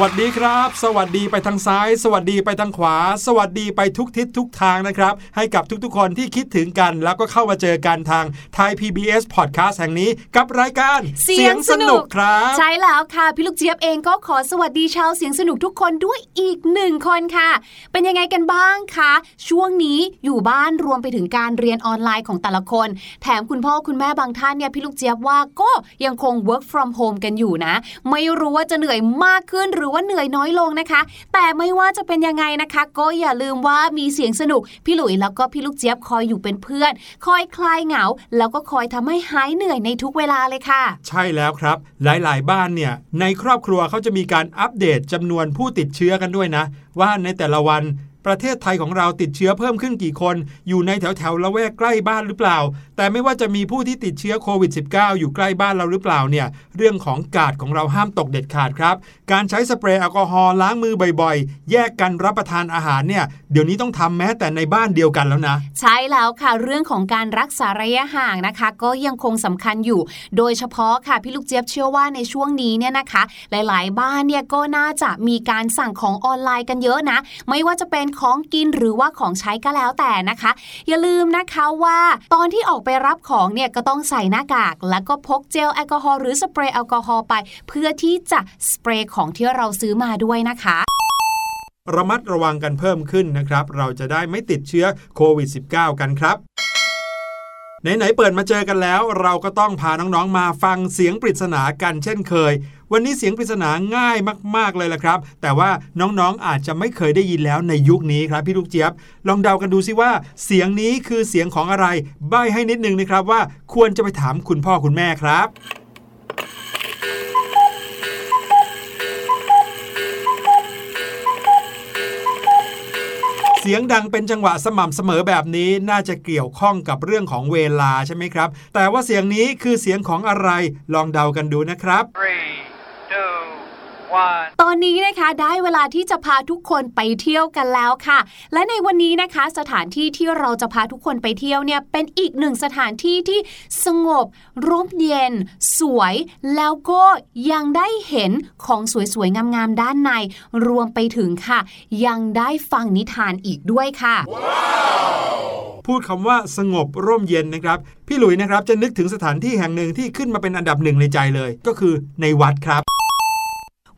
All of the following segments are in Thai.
วัสดีครับ สวัสดีไปทางซ้าย สวัสดีไปทางขวา สวัสดีไปทุกทิศทุกทางนะครับ ให้กับทุกๆ คนที่คิดถึงกันแล้วก็เข้ามาเจอกันทางไทย PBS Podcast แห่งนี้กับรายการเสียงสนุกครับ ใช่แล้วค่ะ พี่ลูกเจี๊ยบเองก็ขอสวัสดีชาวเสียงสนุกทุกคนด้วยอีกหนึ่งคนค่ะ เป็นยังไงกันบ้างคะช่วงนี้อยู่บ้านรวมไปถึงการเรียนออนไลน์ของแต่ละคน แถมคุณพ่อคุณแม่บางท่านเนี่ยพี่ลูกเจี๊ยบว่าก็ยังคง work from home กันอยู่นะ ไม่รู้ว่าจะเหนื่อยมากขึ้นหรือว่าเหนื่อยน้อยลงนะคะ แต่ไม่ว่าจะเป็นยังไงนะคะ ก็อย่าลืมว่ามีเสียงสนุก พี่หลุยแล้วก็พี่ลูกเจี๊ยบคอยอยู่เป็นเพื่อน คอยคลายเหงา แล้วก็คอยทำให้หายเหนื่อยในทุกเวลาเลยค่ะ ใช่แล้วครับ หลายๆ บ้านเนี่ยในครอบครัวเขาจะมีการอัปเดตจำนวนผู้ติดเชื้อกันด้วยนะ ว่าในแต่ละวัน ประเทศไทยของเราติดเชื้อเพิ่มขึ้นกี่คน อยู่ในแถวแถวละแวกใกล้บ้านหรือเปล่า แต่ไม่ว่าจะมีผู้ที่ติดเชื้อโควิด -19 อยู่ใกล้บ้านเราหรือเปล่าเนี่ย เรื่องของกาดของเราห้ามตกเด็ดขาดครับ การใช้สเปรย์แอลกอฮอล์ล้างมือบ่อยๆ แยกกันรับประทานอาหารเนี่ย เดี๋ยวนี้ต้องทำแม้แต่ในบ้านเดียวกันแล้วนะ ใช่แล้วค่ะ เรื่องของการรักษาระยะห่างนะคะ ก็ยังคงสำคัญอยู่ โดยเฉพาะค่ะพี่ลูกเจี๊ยบเชื่อว่าในช่วงนี้เนี่ยนะคะ หลาย ๆ บ้านเนี่ยก็น่าจะมีการสั่งของออนไลน์กันเยอะนะ ไม่ว่าจะเป็นของกินหรือว่าของใช้ก็แล้วแต่นะคะ อย่าลืมนะคะว่าตอนที่ออกไปรับของเนี่ยก็ต้องใส่หน้ากาก แล้วก็พกเจลแอลกอฮอล์หรือสเปรย์แอลกอฮอล์ไป เพื่อที่จะสเปรย์ของที่เราซื้อมาด้วยนะคะระมัดระวังกันเพิ่มขึ้นนะครับ เราจะได้ไม่ติดเชื้อโควิด -19 กันครับไหนๆเปิดมาเจอกันแล้ว เราก็ต้องพาน้องๆมาฟังเสียงปริศนากันเช่นเคย วันนี้เสียงปริศนาง่ายมาก ๆเลยละครับ แต่ว่าน้องๆอาจจะไม่เคยได้ยินแล้วในยุคนี้ครับพี่ลูกเจี๊ยบ ลองเดากันดูซิว่า เสียงนี้คือเสียงของอะไร ใบให้นิดนึงนะครับว่าควรจะไปถามคุณพ่อคุณแม่ครับเสียงดังเป็นจังหวะสม่ำเสมอแบบนี้น่าจะเกี่ยวข้องกับเรื่องของเวลาใช่ไหมครับ แต่ว่าเสียงนี้คือเสียงของอะไรลองเดากันดูนะครับ Three, one. ตอนนี้นะคะได้เวลาที่จะพาทุกคนไปเที่ยวกันแล้วค่ะ และในวันนี้นะคะ สถานที่ที่เราจะพาทุกคนไปเที่ยวเนี่ยเป็นอีกหนึ่งสถานที่ที่สงบ ร่มเย็น สวย แล้วก็ยังได้เห็นของสวยๆ งามๆ ด้านใน รวมไปถึงค่ะ ยังได้ฟังนิทานอีกด้วยค่ะ พูดคำว่าสงบร่มเย็นนะครับ พี่หลุยนะครับจะนึกถึงสถานที่แห่งหนึ่งที่ขึ้นมาเป็นอันดับหนึ่งในใจเลย ก็คือในวัดครับ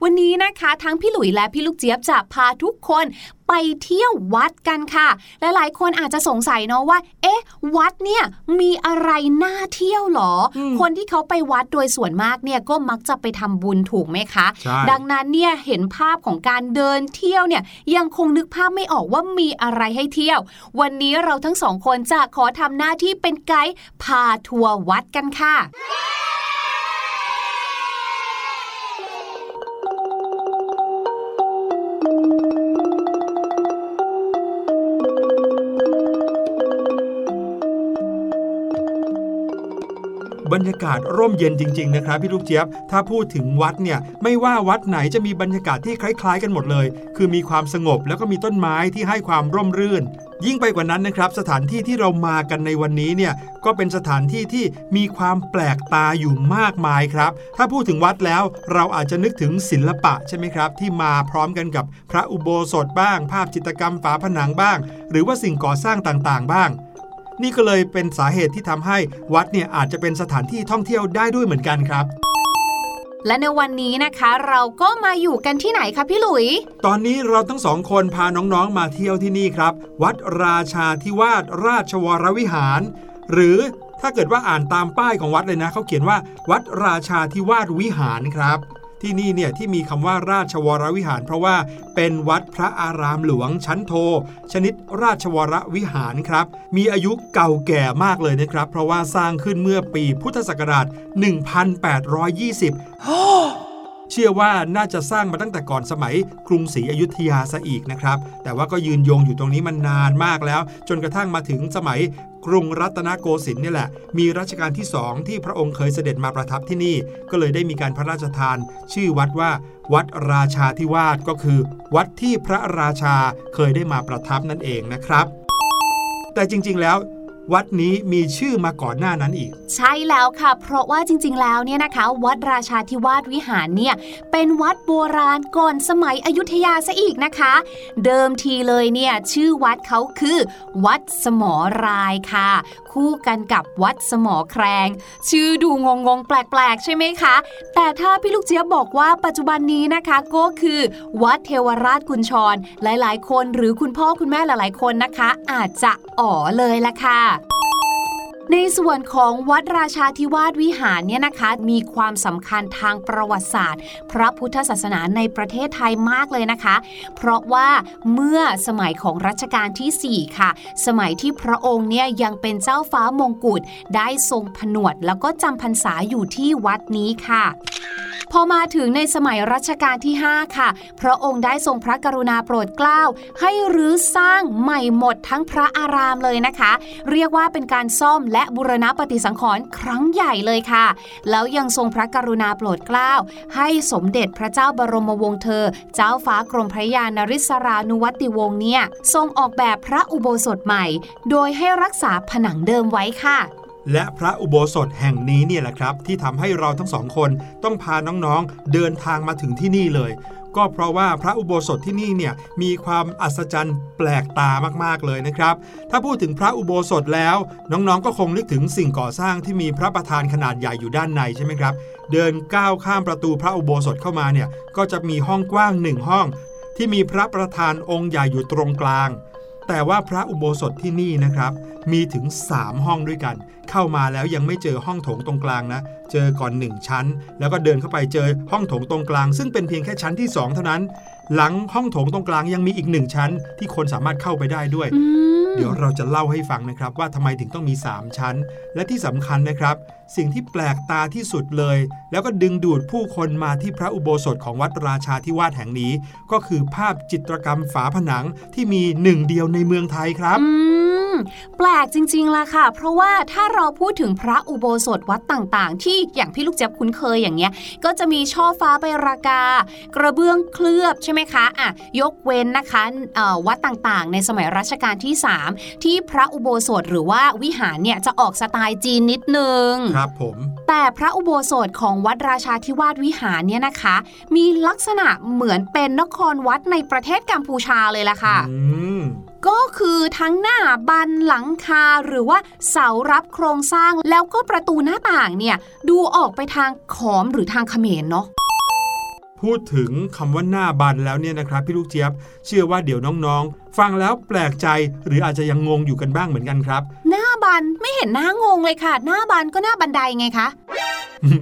วันนี้นะคะ ทั้งพี่หลุยและพี่ลูกเจี๊ยบจะพาทุกคนไปเที่ยววัดกันค่ะ หลายๆ คนอาจจะสงสัยเนาะว่า เอ๊ะ วัดเนี่ยมีอะไรน่าเที่ยวหรอมคนที่เขาไปวัดโดยส่วนมากเนี่ยก็มักจะไปทำบุญถูกไหมคะใช่ดังนั้นเนี่ยเห็นภาพของการเดินเที่ยวเนี่ยยังคงนึกภาพไม่ออกว่ามีอะไรให้เที่ยว วันนี้เราทั้งสองคนจะขอทำหน้าที่เป็นไกด์พาทัวร์วัดกันค่ะ บรรยากาศร่มเย็นจริง ๆ นะครับพี่ลูกเจี๊ยบ ถ้าพูดถึงวัดเนี่ยไม่ว่าวัดไหนจะมีบรรยากาศที่คล้าย ๆ กันหมดเลย คือมีความสงบแล้วก็มีต้นไม้ที่ให้ความร่มรื่น ยิ่งไปกว่านั้นนะครับ สถานที่ที่เรามากันในวันนี้เนี่ยก็เป็นสถานที่ที่มีความแปลกตาอยู่มากมายครับ ถ้าพูดถึงวัดแล้วเราอาจจะนึกถึงศิลปะใช่ไหมครับ ที่มาพร้อมกันกับพระอุโบสถบ้าง ภาพจิตรกรรมฝาผนังบ้าง หรือว่าสิ่งก่อสร้างต่างๆ บ้าง นี่ก็เลยเป็นสาเหตุที่ทำให้วัดเนี่ยอาจจะเป็นสถานที่ท่องเที่ยวได้ด้วยเหมือนกันครับและในวันนี้นะคะเราก็มาอยู่กันที่ไหนคะพี่หลุย ตอนนี้เราทั้งสองคนพาน้องๆมาเที่ยวที่นี่ครับ วัดราชาธิวาสราชวรวิหาร หรือถ้าเกิดว่าอ่านตามป้ายของวัดเลยนะเขาเขียนว่า วัดราชาธิวาสวิหารครับ ที่นี่เนี่ยที่มีคำว่าราชวรวิหาร เพราะว่าเป็นวัดพระอารามหลวงชั้นโท ชนิดราชวรวิหารครับ มีอายุเก่าแก่มากเลยนะครับ เพราะว่าสร้างขึ้นเมื่อปีพุทธศักราช 1820 เชื่อว่าน่าจะสร้างมาตั้งแต่ก่อนสมัยกรุงศรีอยุธยาซะอีกนะครับ แต่ว่าก็ยืนยงอยู่ตรงนี้มันนานมากแล้ว จนกระทั่งมาถึงสมัยกรุงรัตนโกสินทร์นี่แหละ มีรัชกาลที่สองที่พระองค์เคยเสด็จมาประทับที่นี่ ก็เลยได้มีการพระราชทาน ชื่อวัดว่า วัดราชาธิวาสก็คือ วัดที่พระราชาเคยได้มาประทับนั่นเองนะครับ แต่จริงๆแล้ว วัดนี้มีชื่อมาก่อนหน้านั้นอีก ใช่แล้วค่ะ เพราะว่าจริง ๆ แล้วเนี่ยนะคะ วัดราชาธิวาสวิหารเนี่ยเป็นวัดโบราณก่อนสมัยอยุธยาซะอีกนะคะ เดิมทีเลยเนี่ยชื่อวัดเขาคือ วัดสมอรายค่ะ คู่กันกับวัดสมอแครง ชื่อดูงงงแปลกๆ ใช่ไหมคะ แต่ถ้าพี่ลูกเจี๊ยบบอกว่าปัจจุบันนี้นะคะก็คือ วัดเทวราชกุญชร หลายๆ คนหรือคุณพ่อคุณแม่หลายๆ คนนะคะ อาจจะอ๋อเลยละค่ะ ในส่วนของวัดราชาธิวาสวิหารเนี่ยนะคะ มีความสำคัญทางประวัติศาสตร์ พระพุทธศาสนาในประเทศไทยมากเลยนะคะ เพราะว่าเมื่อสมัยของรัชกาลที่ 4 ค่ะ สมัยที่พระองค์เนี่ยยังเป็นเจ้าฟ้ามงกุฎได้ทรงผนวด แล้วก็จำพรรษาอยู่ที่วัดนี้ค่ะ พอมาถึงในสมัยรัชกาลที่ 5 ค่ะ พระองค์ได้ทรงพระกรุณาโปรดเกล้า ให้รื้อสร้างใหม่หมดทั้งพระอารามเลยนะคะ เรียกว่าเป็นการซ่อมและบูรณปฏิสังขรณ์ครั้งใหญ่เลยค่ะ แล้วยังทรงพระกรุณาโปรดเกล้า ให้สมเด็จพระเจ้าบรมวงศ์เธอ เจ้าฟ้ากรมพระยานริศรานุวัติวงศ์เนี่ยทรงออกแบบพระอุโบสถใหม่ โดยให้รักษาผนังเดิมไว้ค่ะและพระอุโบสถแห่งนี้เนี่ยแหละครับ ที่ทำให้เราทั้งสองคนต้องพาน้องๆเดินทางมาถึงที่นี่เลย ก็เพราะว่าพระอุโบสถที่นี่เนี่ยมีความอัศจรรย์แปลกตามากๆเลยนะครับ ถ้าพูดถึงพระอุโบสถแล้ว น้องๆก็คงนึกถึงสิ่งก่อสร้างที่มีพระประธานขนาดใหญ่อยู่ด้านในใช่ไหมครับ เดินก้าวข้ามประตูพระอุโบสถเข้ามาเนี่ยก็จะมีห้องกว้างหนึ่งห้อง ที่มีพระประธานองค์ใหญ่อยู่ตรงกลางแต่ว่าพระอุโบสถที่นี่นะครับ มีถึง 3 ห้องด้วยกัน เข้ามาแล้วยังไม่เจอห้องโถงตรงกลางนะ เจอก่อน 1 ชั้น แล้วก็เดินเข้าไปเจอห้องโถงตรงกลาง ซึ่งเป็นเพียงแค่ชั้นที่ 2 เท่านั้น หลังห้องโถงตรงกลางยังมีอีกหนึ่งชั้น ที่คนสามารถเข้าไปได้ด้วยอืมเดี๋ยวเราจะเล่าให้ฟังนะครับว่าทำไมถึงต้องมี 3 ชั้น และที่สำคัญนะครับ สิ่งที่แปลกตาที่สุดเลย แล้วก็ดึงดูดผู้คนมาที่พระอุโบสถของวัดราชาธิวาสแห่งนี้ ก็คือภาพจิตรกรรมฝาผนังที่มีหนึ่งเดียวในเมืองไทยครับอืมแปลกจริงๆล่ะค่ะ เพราะว่าถ้าเราพูดถึงพระอุโบสถวัดต่างๆ ที่อย่างพี่ลูกเจี๊ยบคุ้นเคยอย่างเงี้ย ก็จะมีช่อฟ้าใบรากา กระเบื้องเคลือบใช่ไหมคะอะยกเว้นนะคะเอ่อวัดต่างๆ ในสมัยรัชกาลที่ 3 ที่พระอุโบสถหรือว่าวิหารเนี่ยจะออกสไตล์จีนนิดนึงครับผมแต่พระอุโบสถของวัดราชาธิวาสวิหารเนี่ยนะคะ มีลักษณะเหมือนเป็นนครวัดในประเทศกัมพูชาเลยล่ะค่ะ อืม ก็คือทั้งหน้าบันหลังคาหรือว่าเสารับโครงสร้างแล้วก็ประตูหน้าต่างเนี่ย ดูออกไปทางขอมหรือทางเขมรเนาะพูดถึงคำว่าหน้าบันแล้วเนี่ยนะครับพี่ลูกเจี๊ยบ เชื่อว่าเดี๋ยวน้องๆ ฟังแล้วแปลกใจหรืออาจจะยังงงอยู่กันบ้างเหมือนกันครับ หน้า บันไม่เห็นหน้างงเลยค่ะ หน้าบันก็หน้าบันไดไงคะ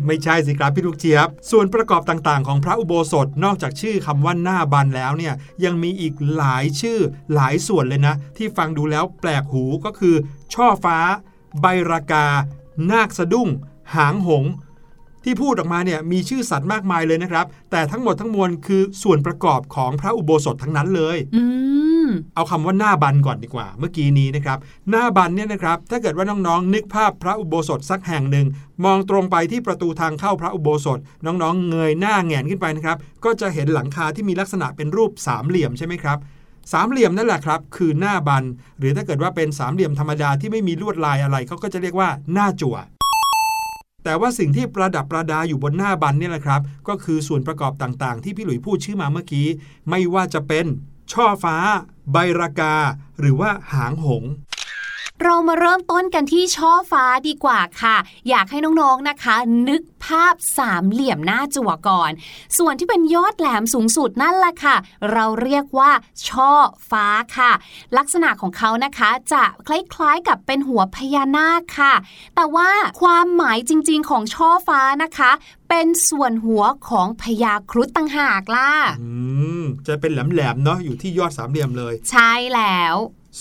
ไม่ใช่สิครับพี่ลูกเจี๊ยบ ส่วนประกอบต่างๆ ของพระอุโบสถนอกจากชื่อคำว่าหน้าบันแล้วเนี่ยยังมีอีกหลายชื่อหลายส่วนเลยนะ ที่ฟังดูแล้วแปลกหูก็คือ ช่อฟ้า ใบรากา นาคสะดุ้ง หางหง ที่พูดออกมาเนี่ยมีชื่อสัตว์มากมายเลยนะครับ แต่ทั้งหมดทั้งมวลคือส่วนประกอบของพระอุโบสถทั้งนั้นเลยอืมเอาคำว่าหน้าบันก่อนดีกว่า เมื่อกี้นี้นะครับ หน้าบันเนี่ยนะครับ ถ้าเกิดว่าน้องๆนึกภาพพระอุโบสถสักแห่งหนึ่ง มองตรงไปที่ประตูทางเข้าพระอุโบสถ น้องๆ เงยหน้าแหงนขึ้นไปนะครับ ก็จะเห็นหลังคาที่มีลักษณะเป็นรูปสามเหลี่ยมใช่ไหมครับสามเหลี่ยมนั่นแหละครับ คือหน้าบัน หรือถ้าเกิดว่าเป็นสามเหลี่ยมธรรมดาที่ไม่มีลวดลายอะไรเขาก็จะเรียกว่าหน้าจั่ว แต่ว่าสิ่งที่ประดับประดาอยู่บนหน้าบันเนี่ยแหละครับ ก็คือส่วนประกอบต่างๆ ที่พี่หลุยพูดชื่อมาเมื่อกี้ ไม่ว่าจะเป็น ช่อฟ้า ใบรากา หรือว่าหางหง เรามาเริ่มต้นกันที่ช่อฟ้าดีกว่าค่ะ อยากให้น้องๆนะคะ นึกภาพสามเหลี่ยมหน้าจั่วก่อน ส่วนที่เป็นยอดแหลมสูงสุดนั่นแหละค่ะ เราเรียกว่าช่อฟ้าค่ะ ลักษณะของเขานะคะจะคล้ายๆกับเป็นหัวพญานาคค่ะ แต่ว่าความหมายจริงๆของช่อฟ้านะคะ เป็นส่วนหัวของพญาครุฑต่างหากล่ะอืมจะเป็นแหลมๆเนาะอยู่ที่ยอดสามเหลี่ยมเลย ใช่แล้ว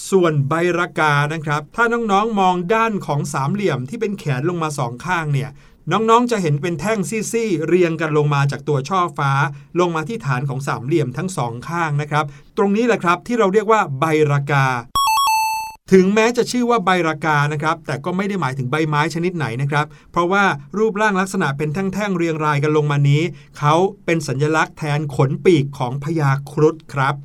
ส่วนใบรากานะครับ ถ้าน้องๆมองด้านของสามเหลี่ยมที่เป็นแขนลงมาสองข้างเนี่ยน้องๆ จะเห็นเป็นแท่งซี่ๆ เรียงกันลงมาจากตัวช่อฟ้า ลงมาที่ฐานของสามเหลี่ยมทั้งสองข้างนะครับ ตรงนี้แหละครับที่เราเรียกว่าใบรากา ถึงแม้จะชื่อว่าใบรากานะครับ แต่ก็ไม่ได้หมายถึงใบไม้ชนิดไหนนะครับ เพราะว่ารูปร่างลักษณะเป็นแท่งๆ เรียงรายกันลงมานี้ เขาเป็นสัญลักษณ์แทนขนปีกของพญาครุฑครับ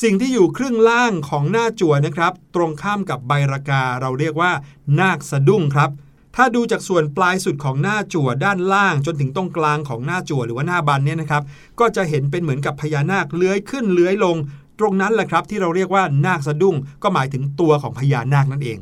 สิ่งที่อยู่ครึ่งล่างของหน้าจั่วนะครับ ตรงข้ามกับใบรากาเราเรียกว่า นาคสะดุ้งครับ ถ้าดูจากส่วนปลายสุดของหน้าจั่วด้านล่างจนถึงตรงกลางของหน้าจั่วหรือว่าหน้าบันเนี่ยนะครับ ก็จะเห็นเป็นเหมือนกับพญานาคเลื้อยขึ้นเลื้อยลง ตรงนั้นแหละครับที่เราเรียกว่านาคสะดุ้ง ก็หมายถึงตัวของพญานาคนั่นเอง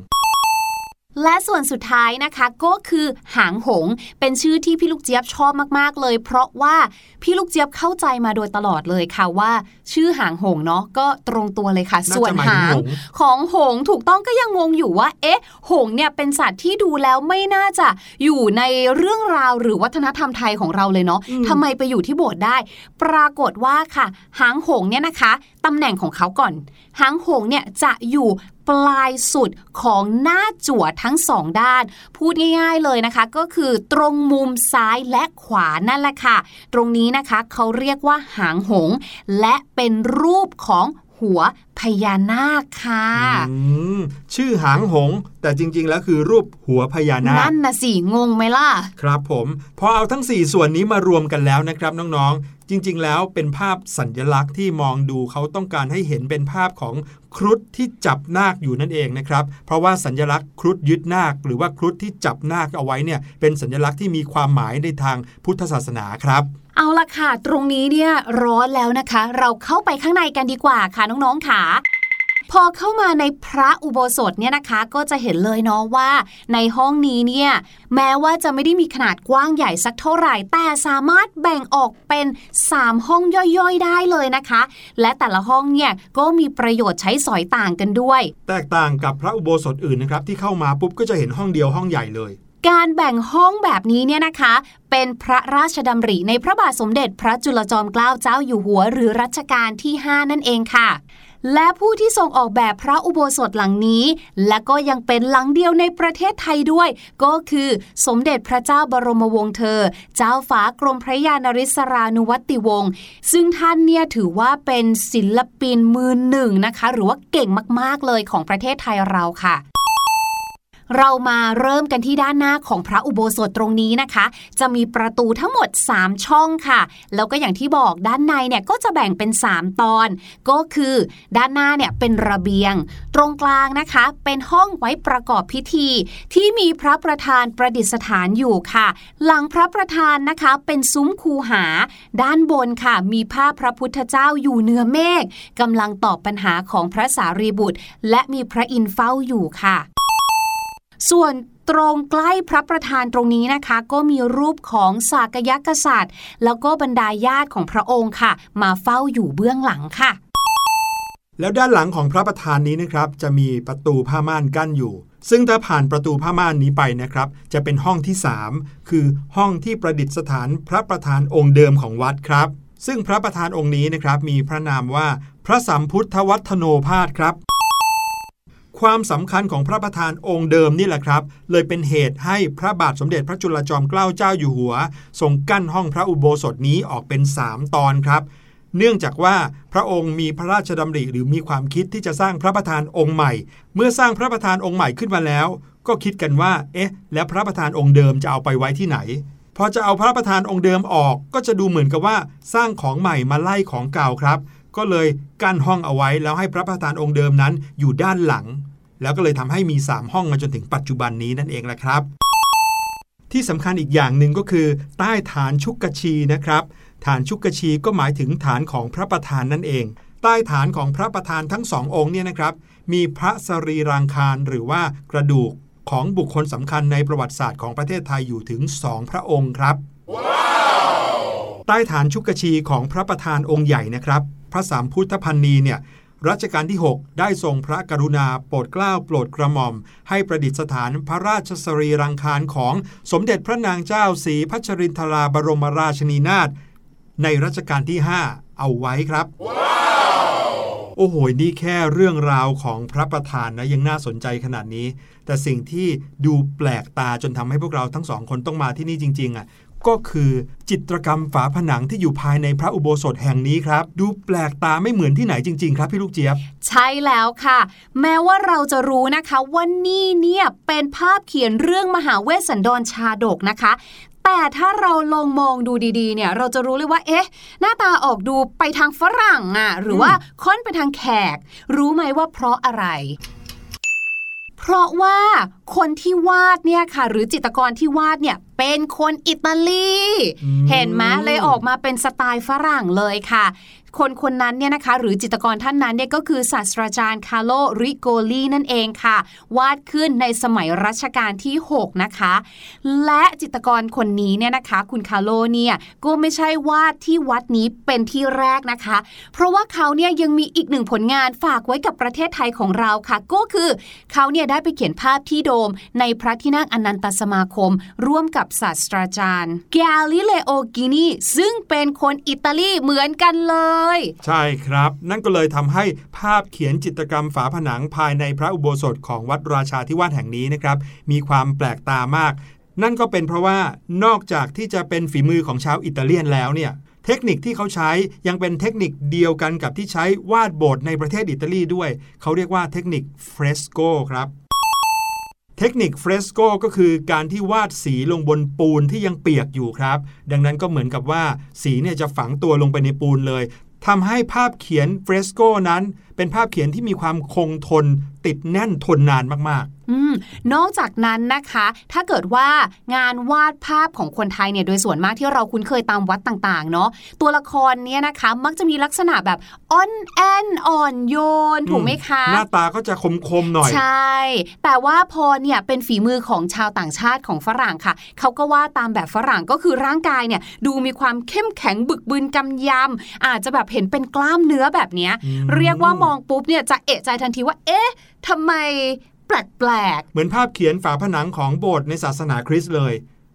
และส่วนสุดท้ายนะคะก็คือหางหง เป็นชื่อที่พี่ลูกเจี๊ยบชอบมากๆเลย เพราะว่าพี่ลูกเจี๊ยบเข้าใจมาโดยตลอดเลยค่ะว่า ชื่อหางหงเนาะก็ตรงตัวเลยค่ะน่าจะส่วนหมายถึหางงหงส์ของหงส์ถูกต้องก็ยังงงอยู่ว่า เอ๊ะ หงส์เนี่ยเป็นสัตว์ที่ดูแล้วไม่น่าจะอยู่ในเรื่องราวหรือวัฒนธรรมไทยของเราเลยเนาะทำไมไปอยู่ที่โบสถ์ได้ ปรากฏว่าค่ะ หางหงส์เนี่ยนะคะตำแหน่งของเขาก่อน หางหงส์เนี่ยจะอยู่ ปลายสุดของหน้าจั่วทั้งสองด้าน พูดง่าย ๆเลยนะคะ ก็คือตรงมุมซ้ายและขวานั่นแหละค่ะ ตรงนี้นะคะเขาเรียกว่าหางหงส์และเป็นรูปของหัวพญานาคค่ะอืมชื่อหางหง แต่จริงๆ แล้วคือรูปหัวพญานาค นั่นนะสิงงไหมล่ะ ครับผม พอเอาทั้ง 4 ส่วนนี้มารวมกันแล้วนะครับน้องๆ จริงๆ แล้วเป็นภาพสัญลักษณ์ที่มองดูเขาต้องการให้เห็นเป็นภาพของครุฑที่จับนาคอยู่นั่นเองนะครับ เพราะว่าสัญลักษณ์ครุฑยึดนาค หรือว่าครุฑที่จับนาคเอาไว้เนี่ยเป็นสัญลักษณ์ที่มีความหมายในทางพุทธศาสนาครับเอาละค่ะ ตรงนี้เนี่ยร้อนแล้วนะคะ เราเข้าไปข้างในกันดีกว่าค่ะน้องๆค่ะ พอเข้ามาในพระอุโบสถเนี่ยนะคะก็จะเห็นเลยเนาะว่าในห้องนี้เนี่ยแม้ว่าจะไม่ได้มีขนาดกว้างใหญ่สักเท่าไหร่ แต่สามารถแบ่งออกเป็น 3 ห้องย่อยๆ ได้เลยนะคะ และแต่ละห้องเนี่ยก็มีประโยชน์ใช้สอยต่างกันด้วย แตกต่างกับพระอุโบสถอื่นนะครับที่เข้ามาปุ๊บก็จะเห็นห้องเดียวห้องใหญ่เลยการแบ่งห้องแบบนี้เนี่ยนะคะ เป็นพระราชดำริในพระบาทสมเด็จพระจุลจอมเกล้าเจ้าอยู่หัว หรือรัชกาลที่ 5 นั่นเองค่ะ และผู้ที่ส่งออกแบบพระอุโบสถหลังนี้ และก็ยังเป็นหลังเดียวในประเทศไทยด้วย ก็คือสมเด็จพระเจ้าบรมวงศ์เธอ เจ้าฟ้ากรมพระยานริศรานุวัติวงศ์ซึ่งท่านเนี่ยถือว่าเป็นศิลปินมือหนึ่งนะคะ หรือว่าเก่งมากๆเลยของประเทศไทยเราค่ะ เรามาเริ่มกันที่ด้านหน้าของพระอุโบสถตรงนี้นะคะ จะมีประตูทั้งหมด 3 ช่องค่ะ แล้วก็อย่างที่บอกด้านในเนี่ยก็จะแบ่งเป็น 3 ตอน ก็คือด้านหน้าเนี่ยเป็นระเบียง ตรงกลางนะคะ เป็นห้องไว้ประกอบพิธี ที่มีพระประธานประดิษฐานอยู่ค่ะ หลังพระประธานนะคะเป็นซุ้มคูหา ด้านบนค่ะ มีภาพพระพุทธเจ้าอยู่เหนือเมฆกำลังตอบปัญหาของพระสารีบุตร และมีพระอินทร์เฝ้าอยู่ค่ะ ส่วนตรงใกล้พระประธานตรงนี้นะคะ ก็มีรูปของสากยกษัตริย์ แล้วก็บรรดาญาติของพระองค์ค่ะ มาเฝ้าอยู่เบื้องหลังค่ะ แล้วด้านหลังของพระประธานนี้นะครับ จะมีประตูผ้าม่านกั้นอยู่ ซึ่งถ้าผ่านประตูผ้าม่านนี้ไปนะครับ จะเป็นห้องที่ 3 คือห้องที่ประดิษฐานพระประธานองค์เดิมของวัดครับ ซึ่งพระประธานองค์นี้นะครับมีพระนามว่าพระสัมพุทธวัฒโนภาสครับ ความสำคัญของพระประธานองค์เดิมนี่แหละครับ เลยเป็นเหตุให้พระบาทสมเด็จพระจุลจอมเกล้าเจ้าอยู่หัว ทรงกั้นห้องพระอุโบสถนี้ออกเป็น 3 ตอนครับเนื่องจากว่าพระองค์มีพระราชดำริหรือมีความคิดที่จะสร้างพระประธานองค์ใหม่ เมื่อสร้างพระประธานองค์ใหม่ขึ้นมาแล้ว ก็คิดกันว่า เอ๊ะ แล้วพระประธานองค์เดิมจะเอาไปไว้ที่ไหน พอจะเอาพระประธานองค์เดิมออก ก็จะดูเหมือนกับว่าสร้างของใหม่มาไล่ของเก่าครับ ก็เลยกั้นห้องเอาไว้แล้วให้พระประธานองค์เดิมนั้นอยู่ด้านหลัง แล้วก็เลยทำให้มี 3 ห้องมาจนถึงปัจจุบันนี้นั่นเองแหละครับ ที่สำคัญอีกอย่างหนึ่งก็คือ ใต้ฐานชุกกชีนะครับฐานชุกกชีก็หมายถึงฐานของพระประธานนั่นเอง ใต้ฐานของพระประธานทั้งสององค์เนี่ยนะครับ มีพระสรีรางคารหรือว่ากระดูกของบุคคลสำคัญในประวัติศาสตร์ของประเทศไทยอยู่ถึง2พระองค์ครับใต้ฐานชุกกชีของพระประธานองค์ใหญ่นะครับ พระสามพุทธพันนีเนี่ย รัชกาลที่ 6 ได้ทรงพระกรุณาโปรดเกล้าโปรดกระหม่อม ให้ประดิษฐานพระราชสรีรังคารของสมเด็จพระนางเจ้าศรีพัชรินทราบรมราชนีนาถในรัชกาลที่ 5 เอาไว้ครับโอ้โห นี่แค่เรื่องราวของพระประธานนะยังน่าสนใจขนาดนี้ แต่สิ่งที่ดูแปลกตาจนทำให้พวกเราทั้งสองคนต้องมาที่นี่จริง ๆอะ ก็คือจิตรกรรมฝาผนังที่อยู่ภายในพระอุโบสถแห่งนี้ครับ ดูแปลกตาไม่เหมือนที่ไหนจริง ๆ ครับพี่ลูกเจี๊ยบ ใช่แล้วค่ะ แม้ว่าเราจะรู้นะคะว่านี่เนี่ยเป็นภาพเขียนเรื่องมหาเวสสันดรชาดกนะคะแต่ถ้าเราลองมองดูดีๆ เนี่ยเราจะรู้เลยว่า เอ๊ะ หน้าตาออกดูไปทางฝรั่งอะหรือว่าค่อนไปทางแขก รู้ไหมว่าเพราะอะไร เพราะว่าคนที่วาดเนี่ยค่ะ หรือจิตรกรที่วาดเนี่ย เป็นคนอิตาลีอืมเห็นไหมเลยออกมาเป็นสไตล์ฝรั่งเลยค่ะคนคนนั้นเนี่ยนะคะ หรือจิตรกรท่านนั้นเนี่ยก็คือศาสตราจารย์คาร์โลริโกลีนั่นเองค่ะ วาดขึ้นในสมัยรัชกาลที่ 6 นะคะ และจิตรกรคนนี้เนี่ยนะคะ คุณคาร์โลเนี่ยก็ไม่ใช่วาดที่วัดนี้เป็นที่แรกนะคะ เพราะว่าเขาเนี่ยยังมีอีกหนึ่งผลงานฝากไว้กับประเทศไทยของเราค่ะ ก็คือเขาเนี่ยได้ไปเขียนภาพที่โดมในพระที่นั่งอนันตสมาคม ร่วมกับศาสตราจารย์แกลิเลโอกินีซึ่งเป็นคนอิตาลีเหมือนกันเลย ใช่ครับ นั่นก็เลยทำให้ภาพเขียนจิตรกรรมฝาผนังภายในพระอุโบสถของวัดราชาธิวาสแห่งนี้นะครับ มีความแปลกตามาก นั่นก็เป็นเพราะว่านอกจากที่จะเป็นฝีมือของชาวอิตาเลียนแล้วเนี่ยเทคนิคที่เขาใช้ยังเป็นเทคนิคเดียวกันกับที่ใช้วาดโบสถ์ในประเทศอิตาลีด้วย เขาเรียกว่าเทคนิคเฟรสโกครับ เทคนิคเฟรสโกก็คือการที่วาดสีลงบนปูนที่ยังเปียกอยู่ครับ ดังนั้นก็เหมือนกับว่าสีเนี่ยจะฝังตัวลงไปในปูนเลยทำให้ภาพเขียนเฟรสโกนั้น เป็นภาพเขียนที่มีความคงทนติดแน่นทนนานมากอืมนอกจากนั้นนะคะ ถ้าเกิดว่างานวาดภาพของคนไทยเนี่ยโดยส่วนมากที่เราคุ้นเคยตามวัดต่างๆ เนาะตัวละครเนี่ยนะคะ มักจะมีลักษณะแบบอ่อนแอนอ่อนโยนๆถูกไหมคะ หน้าตาก็จะคมๆหน่อย ใช่ แต่ว่าพอเนี่ยเป็นฝีมือของชาวต่างชาติของฝรั่งค่ะเขาก็วาดตามแบบฝรั่งก็คือร่างกายเนี่ยดูมีความเข้มแข็งบึกบึนกำยำอาจจะแบบเห็นเป็นกล้ามเนื้อแบบเนี้ยอืมเรียกว่ามองปุ๊บเนี่ยจะเอะใจทันทีว่าเอ๊ะ ทำไมแปลกเหมือนภาพเขียนฝาผนังของโบสถ์ในศาสนาคริสต์เลย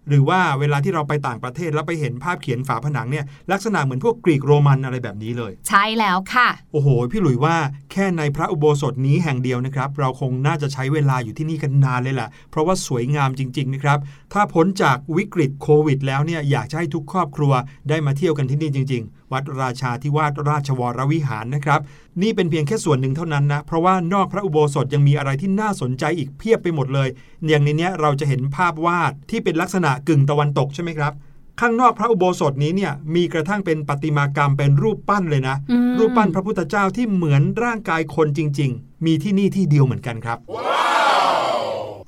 หรือว่าเวลาที่เราไปต่างประเทศแล้วไปเห็นภาพเขียนฝาผนังเนี่ยลักษณะเหมือนพวกกรีกโรมันอะไรแบบนี้เลยๆใช่แล้วค่ะ โอ้โห พี่หลุยว่าแค่ในพระอุโบสถนี้แห่งเดียวนะครับ เราคงน่าจะใช้เวลาอยู่ที่นี่กันนานเลยแหละเพราะว่าสวยงามจริง ๆ นะครับ ถ้าพ้นจากวิกฤตโควิด แล้วเนี่ยอยากจะให้ทุกครอบครัวได้มาเที่ยวกันที่นี่จริง ๆวัดราชาธิวาสราชวรวิหารนะครับ นี่เป็นเพียงแค่ส่วนหนึ่งเท่านั้นนะ เพราะว่านอกพระอุโบสถยังมีอะไรที่น่าสนใจอีกเพียบไปหมดเลย อย่างในเนี้ยเราจะเห็นภาพวาดที่เป็นลักษณะกึ่งตะวันตกใช่ไหมครับข้างนอกพระอุโบสถนี้เนี่ยมีกระทั่งเป็นประติมากรรมเป็นรูปปั้นเลยนะ รูปปั้นพระพุทธเจ้าที่เหมือนร่างกายคนจริง ๆ มีที่นี่ที่เดียวเหมือนกันครับ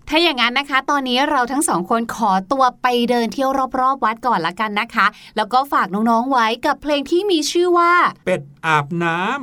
ถ้าอย่างนั้นนะคะ ตอนนี้เราทั้งสองคนขอตัวไปเดินเที่ยวรอบๆ วัดก่อนละกันนะคะ แล้วก็ฝากน้องๆไว้กับเพลงที่มีชื่อว่า เป็ดอาบน้ำ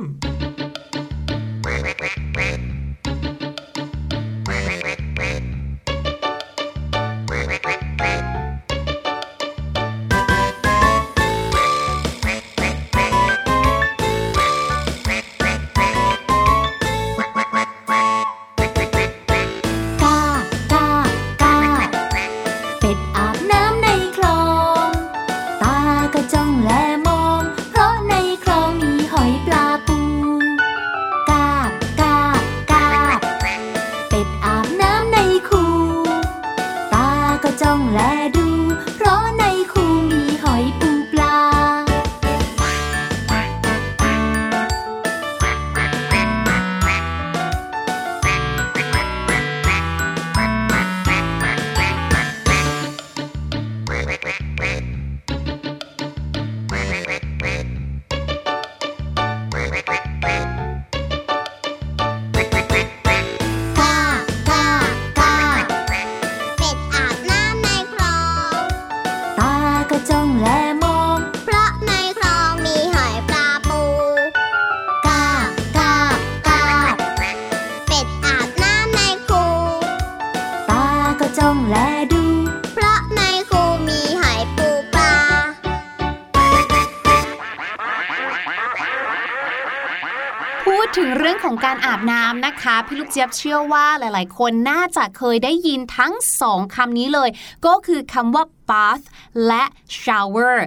นะคะ พี่ลูกเจี๊ยบเชื่อว่าหลาย ๆ คนน่าจะเคยได้ยินทั้งสองคำนี้เลย ก็คือคำว่า bath และ shower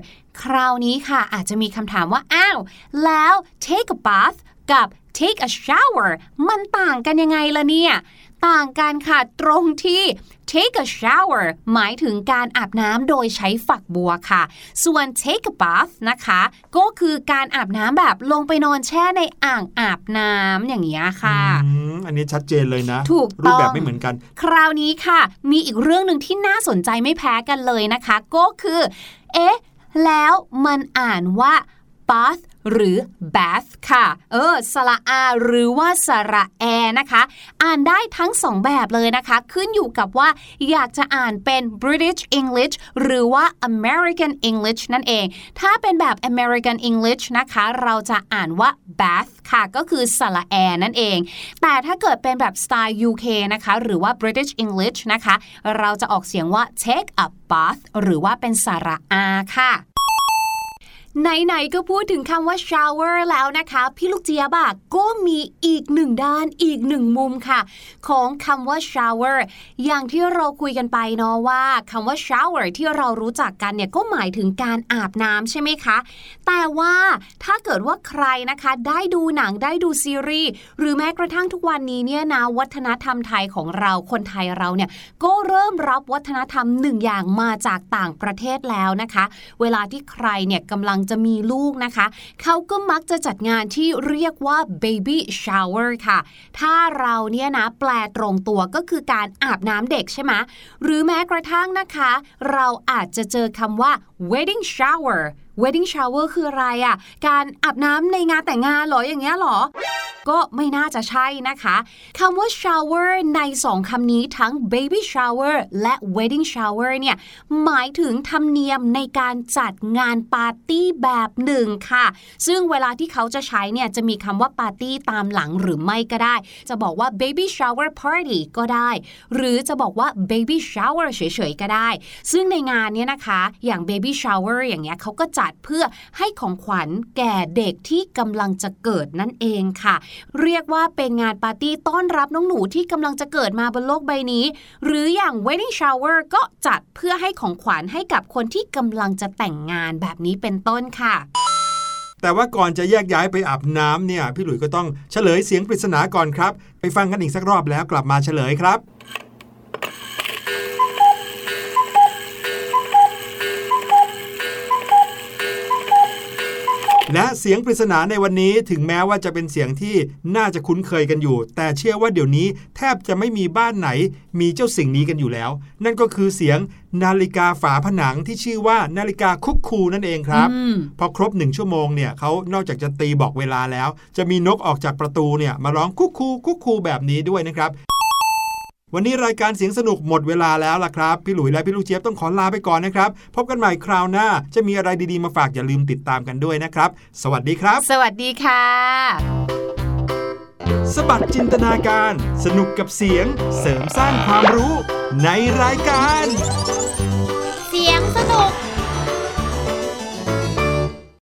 คราวนี้ค่ะ อาจจะมีคำถามว่า อ้าว แล้ว take a bath กับ take a shower มันต่างกันยังไงล่ะเนี่ย ต่างกันค่ะตรงที่ take a shower หมายถึงการอาบน้ำโดยใช้ฝักบัวค่ะ ส่วน take a bath นะคะ ก็คือการอาบน้ำแบบลงไปนอนแช่ในอ่างอาบน้ำอย่างเงี้ยค่ะอืมอันนี้ชัดเจนเลยนะ ถูกรูปต้องแบบไม่เหมือนกัน คราวนี้ค่ะ มีอีกเรื่องหนึ่งที่น่าสนใจไม่แพ้กันเลยนะคะ ก็คือ เอ๊ะ แล้วมันอ่านว่า bath หรือ bath ค่ะ เออสระอาหรือว่าสระแอนะคะ อ่านได้ทั้งสองแบบเลยนะคะ ขึ้นอยู่กับว่าอยากจะอ่านเป็น British English หรือว่า American English นั่นเอง ถ้าเป็นแบบ American English นะคะ เราจะอ่านว่า bath ค่ะ ก็คือสระแอนั่นเอง แต่ถ้าเกิดเป็นแบบสไตล์ UK นะคะ หรือว่า British English นะคะ เราจะออกเสียงว่า take a bath หรือว่าเป็นสระอาค่ะ ไหนๆก็พูดถึงคำว่า shower แล้วนะคะ พี่ลูกเจี๊ยบอะก็มีอีกหนึ่งด้านอีกหนึ่งมุมค่ะ ของคำว่า shower อย่างที่เราคุยกันไปเนาะว่าคำว่า shower ที่เรารู้จักกันเนี่ยก็หมายถึงการอาบน้ำใช่ไหมคะ แต่ว่าถ้าเกิดว่าใครนะคะได้ดูหนังได้ดูซีรีส์หรือแม้กระทั่งทุกวันนี้เนี่ยนะวัฒนธรรมไทยของเราคนไทยเราเนี่ยก็เริ่มรับวัฒนธรรมหนึ่งอย่างมาจากต่างประเทศแล้วนะคะ เวลาที่ใครเนี่ยกำลังจะมีลูกนะคะ เขาก็มักจะจัดงานที่เรียกว่า baby shower ค่ะ ถ้าเราเนี่ยนะแปลตรงตัวก็คือการอาบน้ำเด็กใช่ไหมหรือแม้กระทั่งนะคะ เราอาจจะเจอคำว่า wedding shower wedding shower คืออะไรอะ่ะ การอาบน้ำในงานแต่งงานหรออย่างเงี้ยหรอ ก็ไม่น่าจะใช่นะคะคำว่า shower ในสองคำนี้ทั้ง baby shower และ wedding shower เนี่ย หมายถึงธรรมเนียมในการจัดงานปาร์ตี้แบบหนึ่งค่ะ ซึ่งเวลาที่เขาจะใช้เนี่ย จะมีคำว่าปาร์ตี้ตามหลังหรือไม่ก็ได้ จะบอกว่า baby shower party ก็ได้ หรือจะบอกว่า baby shower เฉยๆก็ได้ ซึ่งในงานเนี้ยนะคะ อย่าง baby shower อย่างเงี้ยเขาก็จัดเพื่อให้ของขวัญแก่เด็กที่กำลังจะเกิดนั่นเองค่ะ เรียกว่าเป็นงานปาร์ตี้ต้อนรับน้องหนูที่กำลังจะเกิดมาบนโลกใบนี้ หรืออย่าง wedding shower ก็จัดเพื่อให้ของขวัญให้กับคนที่กำลังจะแต่งงานแบบนี้เป็นต้นค่ะแต่ว่าก่อนจะแยกย้ายไปอาบน้ำเนี่ย พี่หลุยส์ก็ต้องเฉลยเสียงปริศนาก่อนครับ ไปฟังกันอีกสักรอบแล้วกลับมาเฉลยครับ และเสียงปริศนาในวันนี้ถึงแม้ว่าจะเป็นเสียงที่น่าจะคุ้นเคยกันอยู่ แต่เชื่อว่าเดี๋ยวนี้แทบจะไม่มีบ้านไหน มีเจ้าสิ่งนี้กันอยู่แล้ว นั่นก็คือเสียงนาฬิกาฝาผนังที่ชื่อว่านาฬิกาคุกคูนั่นเองครับอืมพอครบหนึ่งชั่วโมงเนี่ยเขานอกจากจะตีบอกเวลาแล้ว จะมีนกออกจากประตูเนี่ยมาร้องคุกคูคุกคูแบบนี้ด้วยนะครับ วันนี้รายการเสียงสนุกหมดเวลาแล้วล่ะครับ พี่หลุยและพี่ลูกเจี๊ยบต้องขอลาไปก่อนนะครับ พบกันใหม่คราวหน้า จะมีอะไรดีๆมาฝากอย่าลืมติดตามกันด้วยนะครับ สวัสดีครับ สวัสดีค่ะ สบัดจินตนาการ สนุกกับเสียง เสริมสร้างความรู้ในรายการ